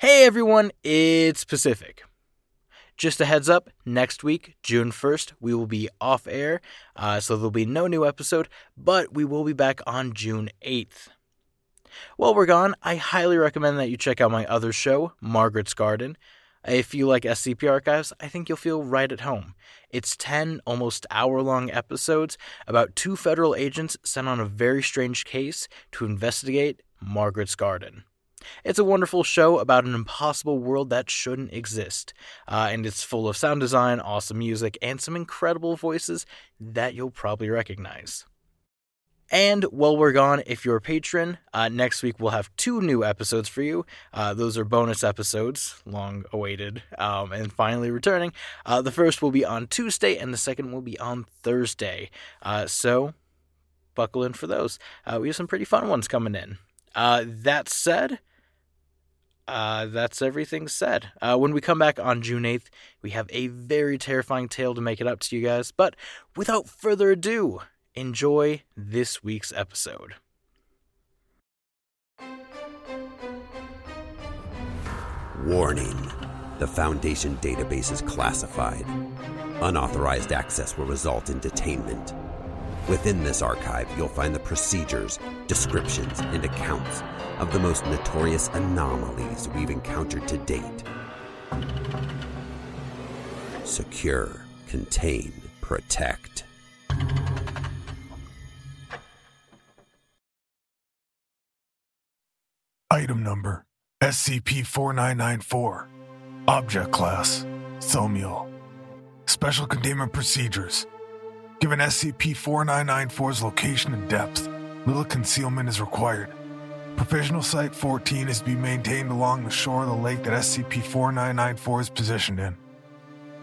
Hey everyone, it's Pacific. Just a heads up, next week, June 1st, we will be off air, uh, so there'll be no new episode, but we will be back on June 8th. While we're gone, I highly recommend that you check out my other show, Margaret's Garden. If you like SCP archives, I think you'll feel right at home. It's 10 almost hour long episodes about two federal agents sent on a very strange case to investigate Margaret's Garden. It's a wonderful show about an impossible world that shouldn't exist, uh, and it's full of sound design, awesome music, and some incredible voices that you'll probably recognize. And while we're gone, if you're a patron, uh, next week we'll have two new episodes for you. Uh, those are bonus episodes, long awaited, um, and finally returning. Uh, the first will be on Tuesday, and the second will be on Thursday. Uh, so buckle in for those. Uh, we have some pretty fun ones coming in. Uh, that said, Uh, that's everything said. Uh, when we come back on June 8th, we have a very terrifying tale to make it up to you guys. But without further ado, Enjoy this week's episode. Warning The Foundation database is classified. Unauthorized access will result in detainment. Within this archive, you'll find the procedures, descriptions, and accounts of the most notorious anomalies we've encountered to date. Secure, contain, protect. Item number SCP 4994. Object Class Thaumiel. Special Containment Procedures. Given SCP 4994's location and depth, little concealment is required. Provisional Site 14 is to be maintained along the shore of the lake that SCP 4994 is positioned in.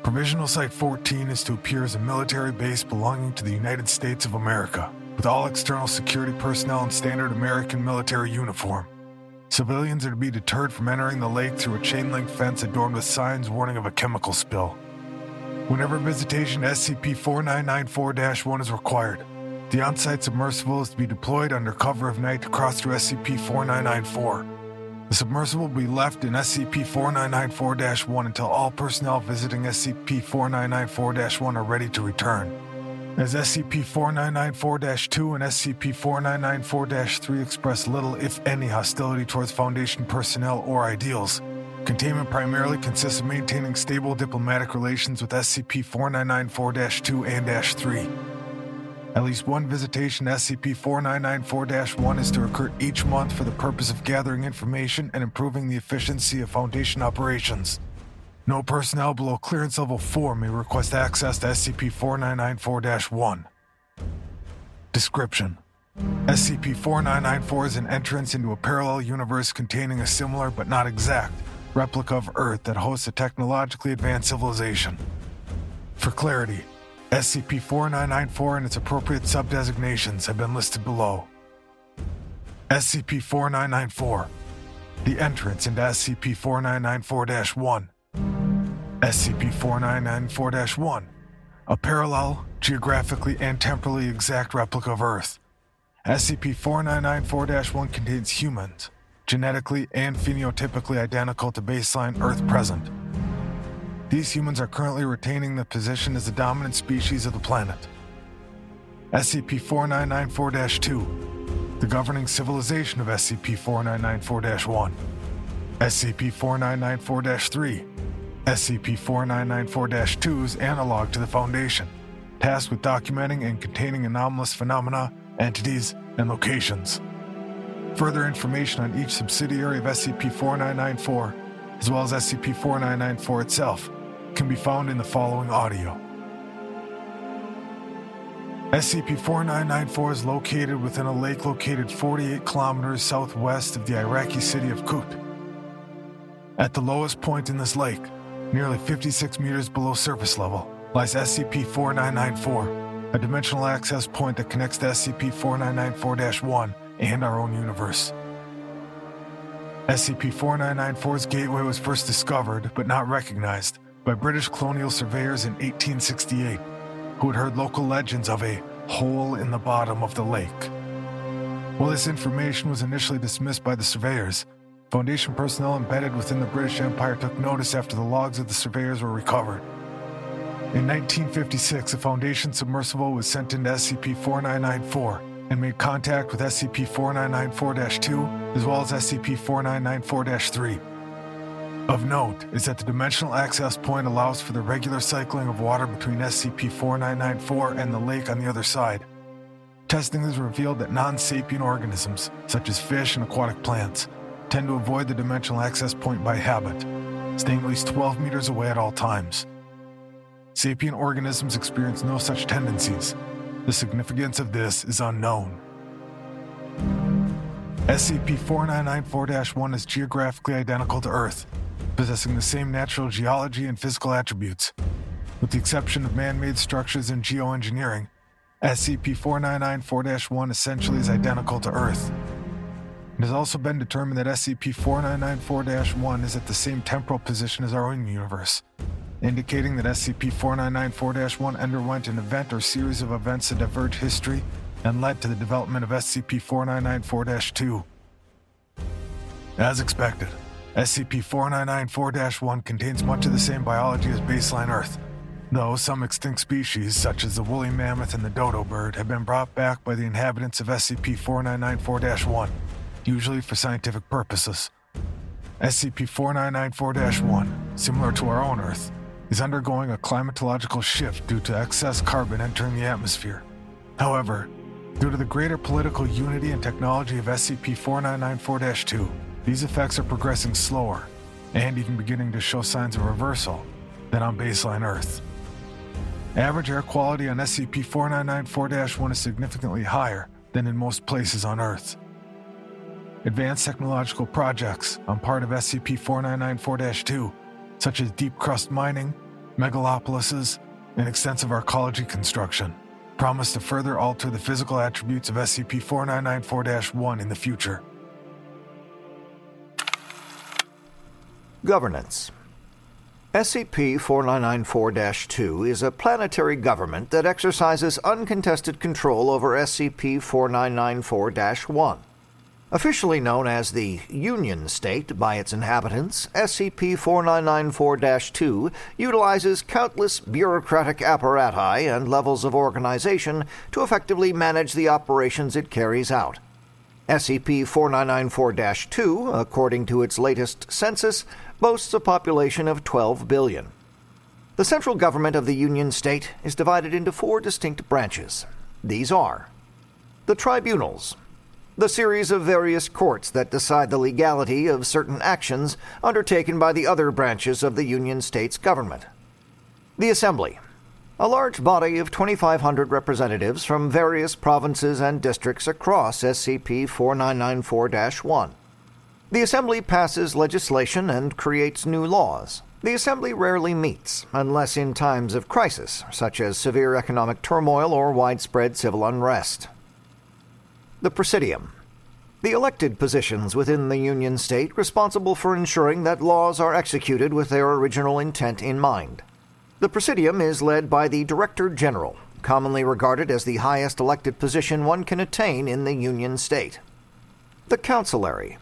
Provisional Site 14 is to appear as a military base belonging to the United States of America, with all external security personnel in standard American military uniform. Civilians are to be deterred from entering the lake through a chain link fence adorned with signs warning of a chemical spill. Whenever visitation SCP 4994 1 is required, the on site submersible is to be deployed under cover of night to cross through SCP 4994. The submersible will be left in SCP 4994 1 until all personnel visiting SCP 4994 1 are ready to return as SCP 4994 2 and SCP 4994 3 express little, if any, hostility towards Foundation personnel or ideals. Containment primarily consists of maintaining stable diplomatic relations with SCP 4994 2 and 3. At least one visitation SCP 4994 1 is to occur each month for the purpose of gathering information and improving the efficiency of Foundation operations. No personnel below clearance level 4 may request access to SCP 4994 1. Description SCP 4994 is an entrance into a parallel universe containing a similar but not exact replica of Earth that hosts a technologically advanced civilization. For clarity, SCP 4994 and its appropriate subdesignations have been listed below. SCP 4994 The entrance into SCP 4994 1 SCP 4994 1, a parallel, geographically and temporally exact replica of Earth. SCP 4994 1 contains humans, genetically and phenotypically identical to baseline Earth present. These humans are currently retaining the position as the dominant species of the planet. SCP 4994 2, the governing civilization of SCP 4994 1. SCP 4994 3, SCP 4994 2 is analog to the Foundation, tasked with documenting and containing anomalous phenomena, entities, and locations. Further information on each subsidiary of SCP 4994, as well as SCP 4994 itself, can be found in the following audio. SCP 4994 is located within a lake located 48 kilometers southwest of the Iraqi city of Kut. At the lowest point in this lake, nearly 56 meters below surface level, lies SCP 4994, a dimensional access point that connects to SCP 4994 1 and our own universe. SCP 4994's gateway was first discovered, but not recognized, by British colonial surveyors in 1868, who had heard local legends of a hole in the bottom of the lake. While this information was initially dismissed by the surveyors, Foundation personnel embedded within the British Empire took notice after the logs of the surveyors were recovered. In 1956, a Foundation submersible was sent into SCP 4994 and made contact with SCP 4994 2 as well as SCP 4994 3. Of note is that the dimensional access point allows for the regular cycling of water between SCP 4994 and the lake on the other side. Testing has revealed that non sapient organisms, such as fish and aquatic plants, tend to avoid the dimensional access point by habit, staying at least 12 meters away at all times. Sapient organisms experience no such tendencies. The significance of this is unknown. SCP 4994 1 is geographically identical to Earth, possessing the same natural geology and physical attributes. With the exception of man made structures and geoengineering, SCP 4994 1 essentially is identical to Earth. It has also been determined that SCP 4994 1 is at the same temporal position as our own universe, indicating that SCP 4994 1 underwent an event or series of events that diverge history and led to the development of SCP 4994 2. As expected, SCP 4994 1 contains much of the same biology as baseline Earth, though some extinct species, such as the woolly mammoth and the dodo bird, have been brought back by the inhabitants of SCP 4994 1 usually for scientific purposes. SCP 4994 1, similar to our own Earth, is undergoing a climatological shift due to excess carbon entering the atmosphere. However, due to the greater political unity and technology of SCP 4994 2, these effects are progressing slower and even beginning to show signs of reversal than on baseline Earth. Average air quality on SCP 4994 1 is significantly higher than in most places on Earth advanced technological projects on part of SCP 4994 2, such as deep crust mining, megalopolises, and extensive arcology construction, promise to further alter the physical attributes of SCP 4994 1 in the future. Governance SCP 4994 2 is a planetary government that exercises uncontested control over SCP 4994 1. Officially known as the Union State by its inhabitants, SCP 4994 2 utilizes countless bureaucratic apparati and levels of organization to effectively manage the operations it carries out. SCP 4994 2, according to its latest census, boasts a population of 12 billion. The central government of the Union State is divided into four distinct branches. These are the tribunals, the series of various courts that decide the legality of certain actions undertaken by the other branches of the Union States government. The Assembly, a large body of 2,500 representatives from various provinces and districts across SCP 4994 1. The Assembly passes legislation and creates new laws. The Assembly rarely meets, unless in times of crisis, such as severe economic turmoil or widespread civil unrest the Presidium. The elected positions within the Union State responsible for ensuring that laws are executed with their original intent in mind. The Presidium is led by the Director General, commonly regarded as the highest elected position one can attain in the Union State. The Councilary.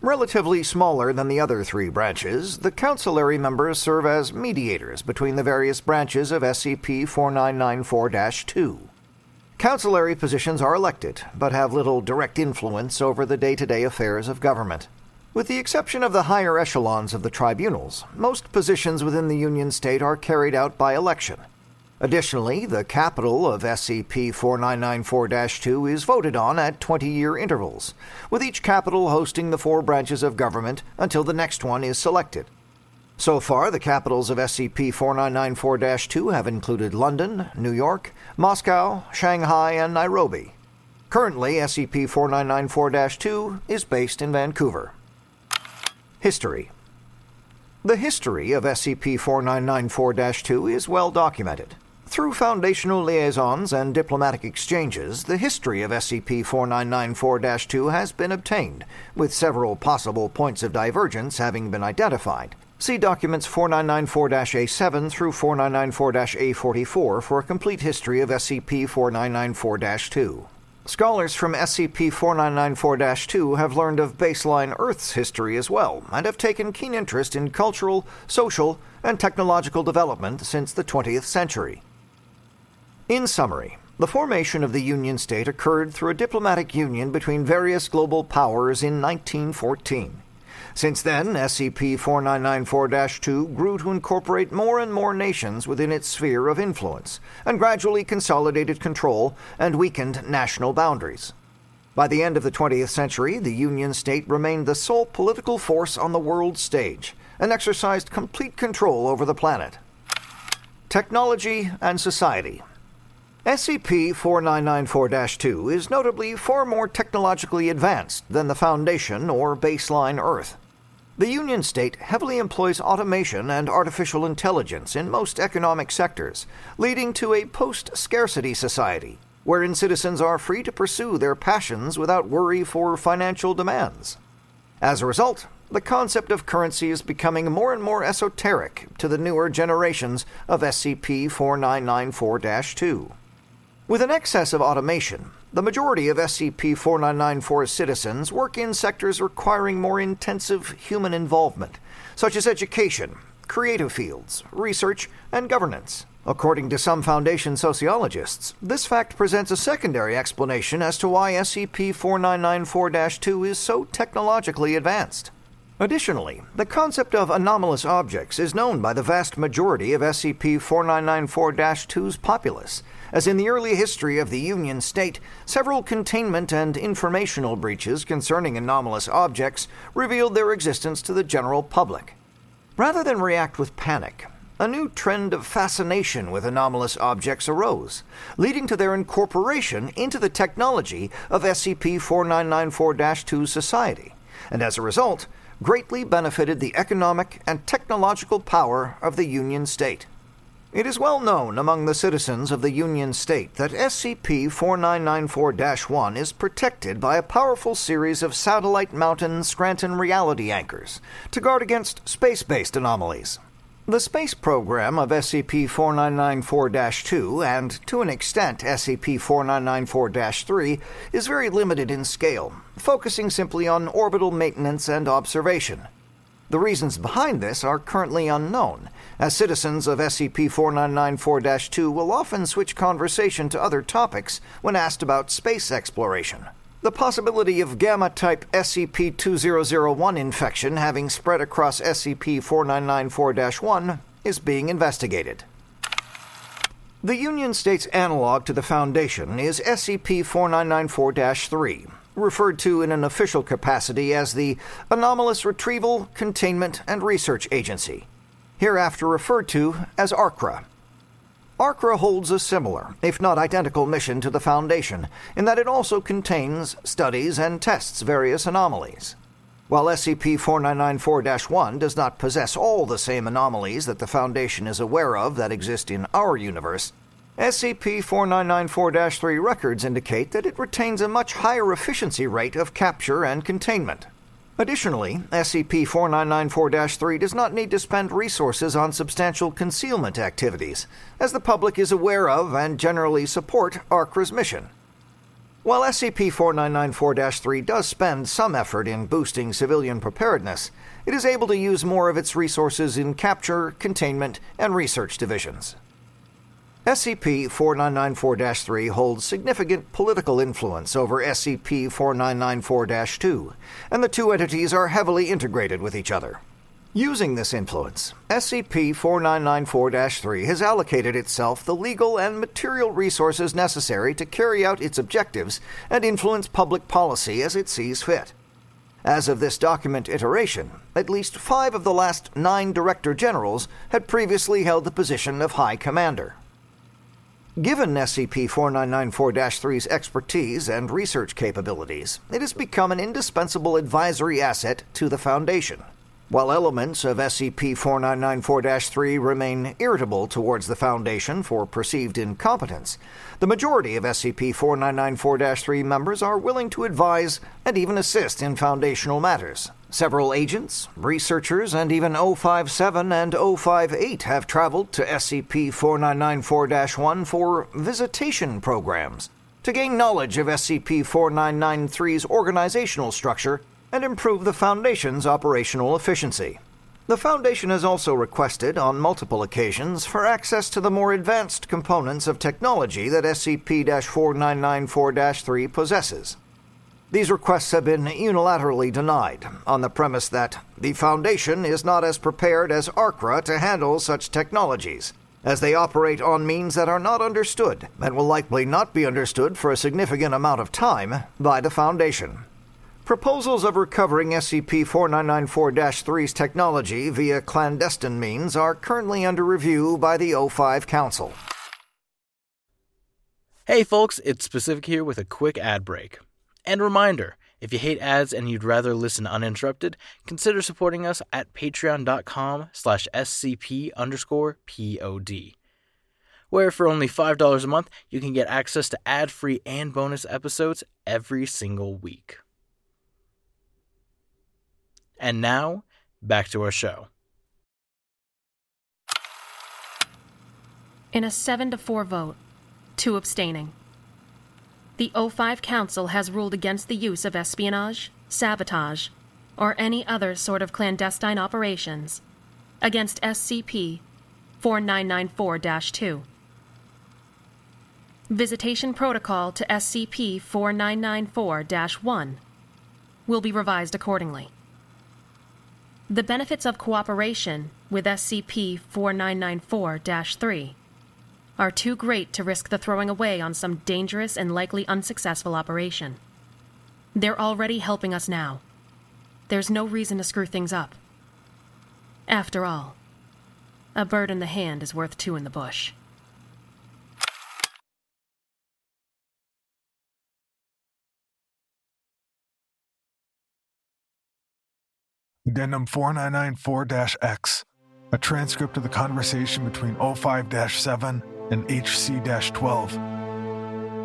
Relatively smaller than the other three branches, the Councilary members serve as mediators between the various branches of SCP 4994 2. Councilary positions are elected, but have little direct influence over the day to day affairs of government. With the exception of the higher echelons of the tribunals, most positions within the Union State are carried out by election. Additionally, the capital of SCP 4994 2 is voted on at 20 year intervals, with each capital hosting the four branches of government until the next one is selected. So far, the capitals of SCP 4994 2 have included London, New York, Moscow, Shanghai, and Nairobi. Currently, SCP 4994 2 is based in Vancouver. History The history of SCP 4994 2 is well documented. Through foundational liaisons and diplomatic exchanges, the history of SCP 4994 2 has been obtained, with several possible points of divergence having been identified. See documents 4994-A7 through 4994-A44 for a complete history of SCP-4994-2. Scholars from SCP 4994 2 have learned of baseline Earth's history as well, and have taken keen interest in cultural, social, and technological development since the 20th century. In summary, the formation of the Union State occurred through a diplomatic union between various global powers in 1914. Since then, SCP 4994 2 grew to incorporate more and more nations within its sphere of influence, and gradually consolidated control and weakened national boundaries. By the end of the 20th century, the Union State remained the sole political force on the world stage and exercised complete control over the planet. Technology and Society SCP 4994 2 is notably far more technologically advanced than the Foundation or baseline Earth. The Union State heavily employs automation and artificial intelligence in most economic sectors, leading to a post scarcity society, wherein citizens are free to pursue their passions without worry for financial demands. As a result, the concept of currency is becoming more and more esoteric to the newer generations of SCP 4994 2. With an excess of automation, the majority of SCP 4994's citizens work in sectors requiring more intensive human involvement, such as education, creative fields, research, and governance. According to some Foundation sociologists, this fact presents a secondary explanation as to why SCP 4994 2 is so technologically advanced. Additionally, the concept of anomalous objects is known by the vast majority of SCP 4994 2's populace as in the early history of the Union State, several containment and informational breaches concerning anomalous objects revealed their existence to the general public. Rather than react with panic, a new trend of fascination with anomalous objects arose, leading to their incorporation into the technology of SCP 4994 2's society, and as a result, greatly benefited the economic and technological power of the Union State. It is well known among the citizens of the Union State that SCP 4994 1 is protected by a powerful series of satellite mountain Scranton reality anchors to guard against space based anomalies. The space program of SCP 4994 2 and, to an extent, SCP 4994 3 is very limited in scale, focusing simply on orbital maintenance and observation. The reasons behind this are currently unknown, as citizens of SCP 4994 2 will often switch conversation to other topics when asked about space exploration. The possibility of gamma type SCP 2001 infection having spread across SCP 4994 1 is being investigated. The Union States analog to the Foundation is SCP 4994 3, referred to in an official capacity as the Anomalous Retrieval, Containment, and Research Agency hereafter referred to as ARCRA. ARCRA holds a similar, if not identical, mission to the Foundation in that it also contains, studies, and tests various anomalies. While SCP 4994 1 does not possess all the same anomalies that the Foundation is aware of that exist in our universe, SCP 4994 3 records indicate that it retains a much higher efficiency rate of capture and containment. Additionally, SCP 4994 3 does not need to spend resources on substantial concealment activities, as the public is aware of and generally support ARCRA's mission. While SCP 4994 3 does spend some effort in boosting civilian preparedness, it is able to use more of its resources in capture, containment, and research divisions. SCP 4994 3 holds significant political influence over SCP 4994 2, and the two entities are heavily integrated with each other. Using this influence, SCP 4994 3 has allocated itself the legal and material resources necessary to carry out its objectives and influence public policy as it sees fit. As of this document iteration, at least five of the last nine Director Generals had previously held the position of High Commander. Given SCP 4994 3's expertise and research capabilities, it has become an indispensable advisory asset to the Foundation. While elements of SCP 4994 3 remain irritable towards the Foundation for perceived incompetence, the majority of SCP 4994 3 members are willing to advise and even assist in foundational matters. Several agents, researchers, and even 057 and 058 have traveled to SCP 4994 1 for visitation programs. to gain knowledge of SCP 4993's organizational structure and improve the Foundation's operational efficiency. The Foundation has also requested, on multiple occasions, for access to the more advanced components of technology that SCP 4994 3 possesses. These requests have been unilaterally denied, on the premise that the Foundation is not as prepared as ARCRA to handle such technologies, as they operate on means that are not understood and will likely not be understood for a significant amount of time by the Foundation. Proposals of recovering SCP 4994 3's technology via clandestine means are currently under review by the O5 Council. Hey folks, it's Pacific here with a quick ad break. And reminder if you hate ads and you'd rather listen uninterrupted, consider supporting us at patreon.com slash scp underscore pod, where for only $5 a month you can get access to ad-free and bonus episodes every single week. And now, back to our show. In a 7 to 4 vote, two abstaining. The O5 Council has ruled against the use of espionage, sabotage, or any other sort of clandestine operations against SCP 4994 2. Visitation Protocol to SCP 4994 1 will be revised accordingly. The benefits of cooperation with SCP 4994 3 are too great to risk the throwing away on some dangerous and likely unsuccessful operation. They're already helping us now. There's no reason to screw things up. After all, a bird in the hand is worth two in the bush. Addendum 4994 X, a transcript of the conversation between O5 7 and HC 12.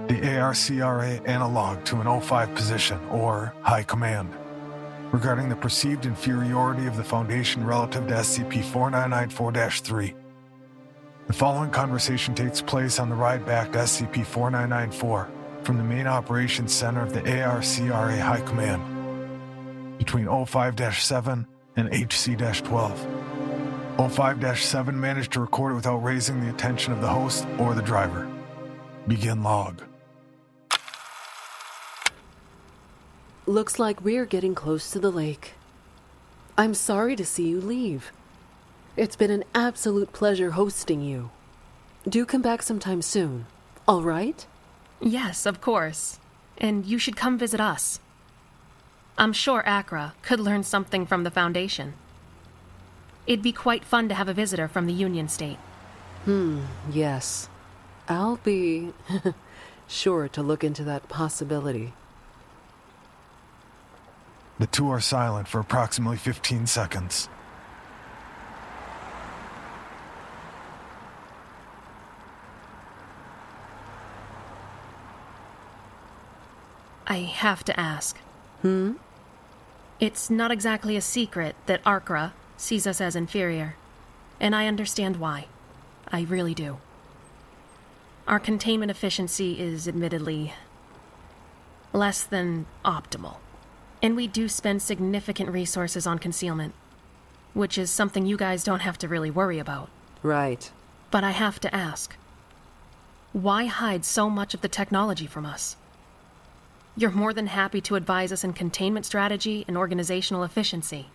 The ARCRA analog to an O5 position, or High Command, regarding the perceived inferiority of the Foundation relative to SCP 4994 3. The following conversation takes place on the ride back to SCP 4994 from the main operations center of the ARCRA High Command between O5 7 and HC 12. O5 7 managed to record it without raising the attention of the host or the driver. Begin log. Looks like we're getting close to the lake. I'm sorry to see you leave. It's been an absolute pleasure hosting you. Do come back sometime soon, all right? Yes, of course. And you should come visit us. I'm sure ARCRA could learn something from the Foundation. It'd be quite fun to have a visitor from the Union State. Hmm, yes. I'll be sure to look into that possibility. The two are silent for approximately 15 seconds. I have to ask. Hmm? It's not exactly a secret that ARCRA sees us as inferior, and I understand why. I really do. Our containment efficiency is admittedly less than optimal, and we do spend significant resources on concealment, which is something you guys don't have to really worry about. Right. But I have to ask why hide so much of the technology from us? You're more than happy to advise us in containment strategy and organizational efficiency.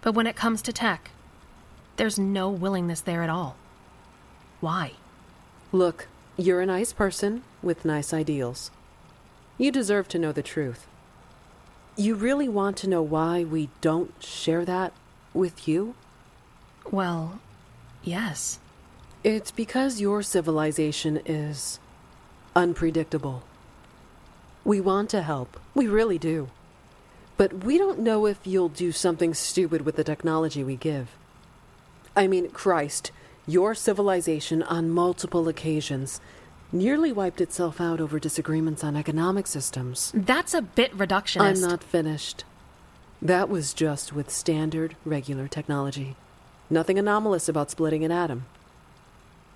But when it comes to tech, there's no willingness there at all. Why? Look, you're a nice person with nice ideals. You deserve to know the truth. You really want to know why we don't share that with you? Well, yes. It's because your civilization is unpredictable. We want to help. We really do. But we don't know if you'll do something stupid with the technology we give. I mean, Christ, your civilization on multiple occasions nearly wiped itself out over disagreements on economic systems. That's a bit reductionist. I'm not finished. That was just with standard, regular technology. Nothing anomalous about splitting an atom.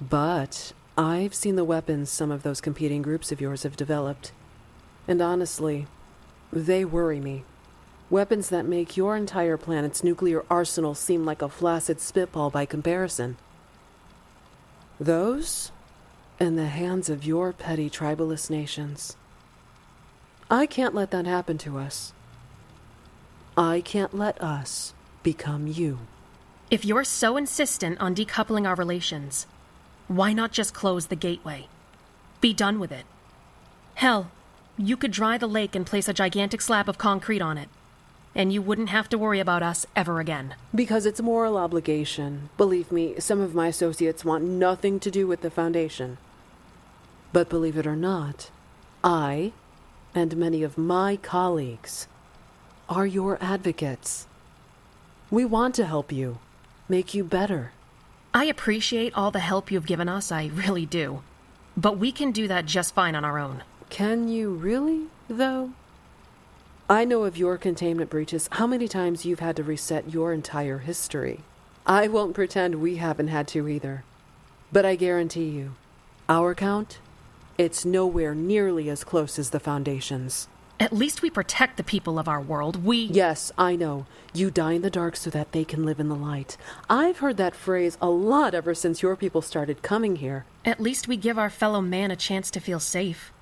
But I've seen the weapons some of those competing groups of yours have developed And honestly, they worry me. Weapons that make your entire planet's nuclear arsenal seem like a flaccid spitball by comparison. Those in the hands of your petty tribalist nations. I can't let that happen to us. I can't let us become you. If you're so insistent on decoupling our relations, why not just close the gateway? Be done with it. Hell, you could dry the lake and place a gigantic slab of concrete on it, and you wouldn't have to worry about us ever again. Because it's a moral obligation. Believe me, some of my associates want nothing to do with the Foundation. But believe it or not, I and many of my colleagues are your advocates. We want to help you, make you better. I appreciate all the help you've given us, I really do. But we can do that just fine on our own. Can you really, though? I know of your containment breaches, how many times you've had to reset your entire history. I won't pretend we haven't had to either. But I guarantee you, our count it's nowhere nearly as close as the Foundation's. At least we protect the people of our world. We. Yes, I know. You die in the dark so that they can live in the light. I've heard that phrase a lot ever since your people started coming here. At least we give our fellow man a chance to feel safe.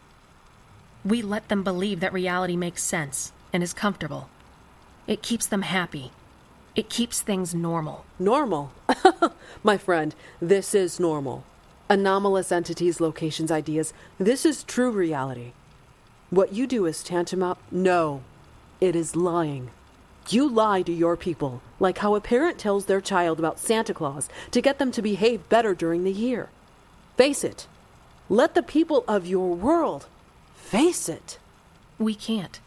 We let them believe that reality makes sense and is comfortable. It keeps them happy. It keeps things normal. Normal? My friend, this is normal anomalous entities, locations, ideas. This is true reality. What you do is tantamount. No, it is lying. You lie to your people, like how a parent tells their child about Santa Claus to get them to behave better during the year. Face it. Let the people of your world face it. We can't.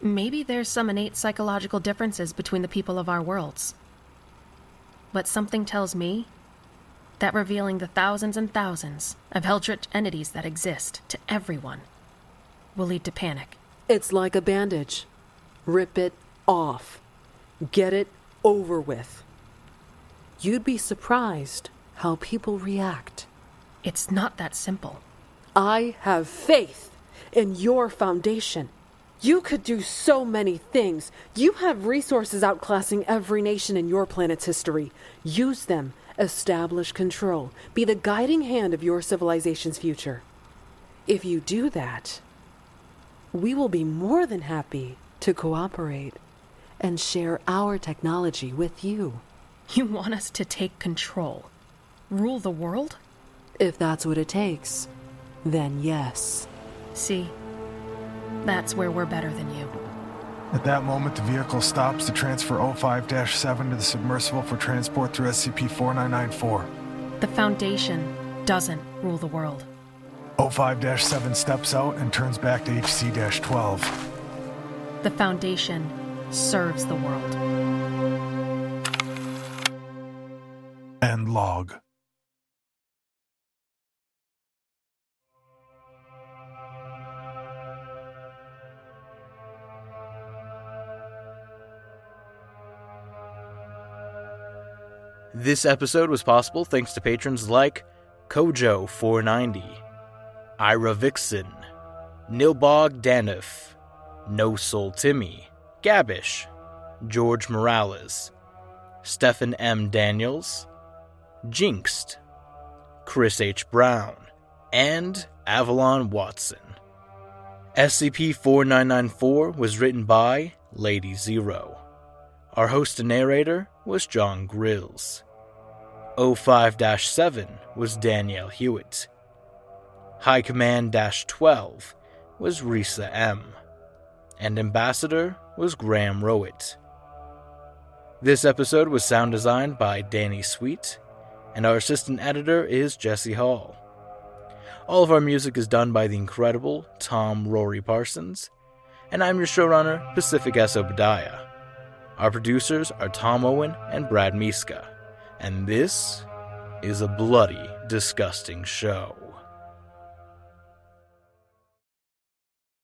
Maybe there's some innate psychological differences between the people of our worlds. But something tells me that revealing the thousands and thousands of Eldritch entities that exist to everyone will lead to panic. It's like a bandage. Rip it off. Get it over with. You'd be surprised how people react. It's not that simple. I have faith in your foundation. You could do so many things. You have resources outclassing every nation in your planet's history. Use them establish control, be the guiding hand of your civilization's future. If you do that, we will be more than happy to cooperate and share our technology with you. You want us to take control? Rule the world? If that's what it takes, then yes. See, that's where we're better than you. At that moment, the vehicle stops to transfer O5 7 to the submersible for transport through SCP 4994. The Foundation doesn't rule the world. O5 7 steps out and turns back to HC 12. The Foundation serves the world. End log. This episode was possible thanks to patrons like Cojo490, Ira Vixen, Nilbogdanoff, No Soul Timmy, Gabish, George Morales, Stephan M. Daniels, Jinxed, Chris H. Brown, and Avalon Watson. SCP 4994 was written by Lady Zero. Our host and narrator was Jon Grilz. O5 7 was Danielle Hewitt. High Command 12 was Rissa M. And Ambassador was Graham Rowat. This episode was sound designed by Danny Sweet, and our assistant editor is Jesse Hall. All of our music is done by the incredible Tom Rory Parsons, and I'm your showrunner, Pacific S. Obadiah. Our producers are Tom Owen and Brad Miska, and this is a Bloody Disgusting show.